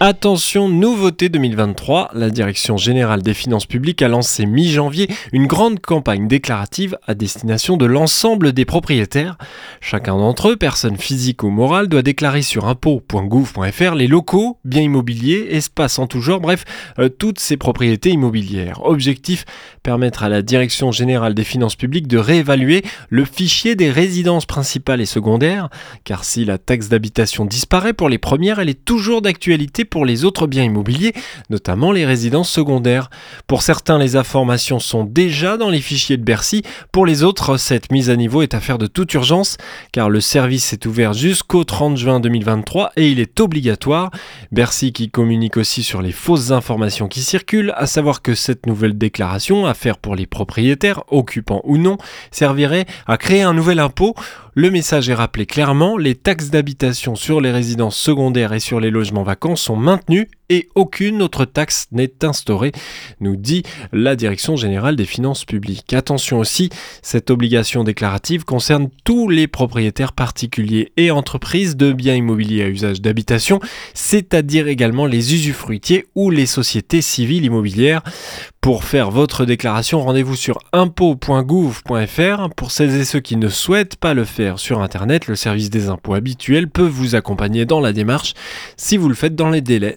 Attention, nouveauté 2023, la Direction générale des finances publiques a lancé mi-janvier une grande campagne déclarative à destination de l'ensemble des propriétaires. Chacun d'entre eux, personne physique ou morale, doit déclarer sur impôt.gouv.fr les locaux, biens immobiliers, espaces en tout genre, bref, euh, toutes ces propriétés immobilières. Objectif, permettre à la Direction générale des finances publiques de réévaluer le fichier des résidences principales et secondaires, car si la taxe d'habitation disparaît pour les premières, elle est toujours d'actualité pour les autres biens immobiliers, notamment les résidences secondaires. Pour certains, les informations sont déjà dans les fichiers de Bercy. Pour les autres, cette mise à niveau est affaire de toute urgence, car le service est ouvert jusqu'au 30 juin 2023 et il est obligatoire. Bercy qui communique aussi sur les fausses informations qui circulent, à savoir que cette nouvelle déclaration, à faire pour les propriétaires, occupants ou non, servirait à créer un nouvel impôt. Le message est rappelé clairement, les taxes d'habitation sur les résidences secondaires et sur les logements vacants sont maintenues et aucune autre taxe n'est instaurée, nous dit la Direction générale des finances publiques. Attention aussi, cette obligation déclarative concerne tous les propriétaires particuliers et entreprises de biens immobiliers à usage d'habitation, c'est-à-dire également les usufruitiers ou les sociétés civiles immobilières. Pour faire votre déclaration, rendez-vous sur impôt.gouv.fr. Pour celles et ceux qui ne souhaitent pas le faire sur Internet, le service des impôts habituel peut vous accompagner dans la démarche si vous le faites dans les délais,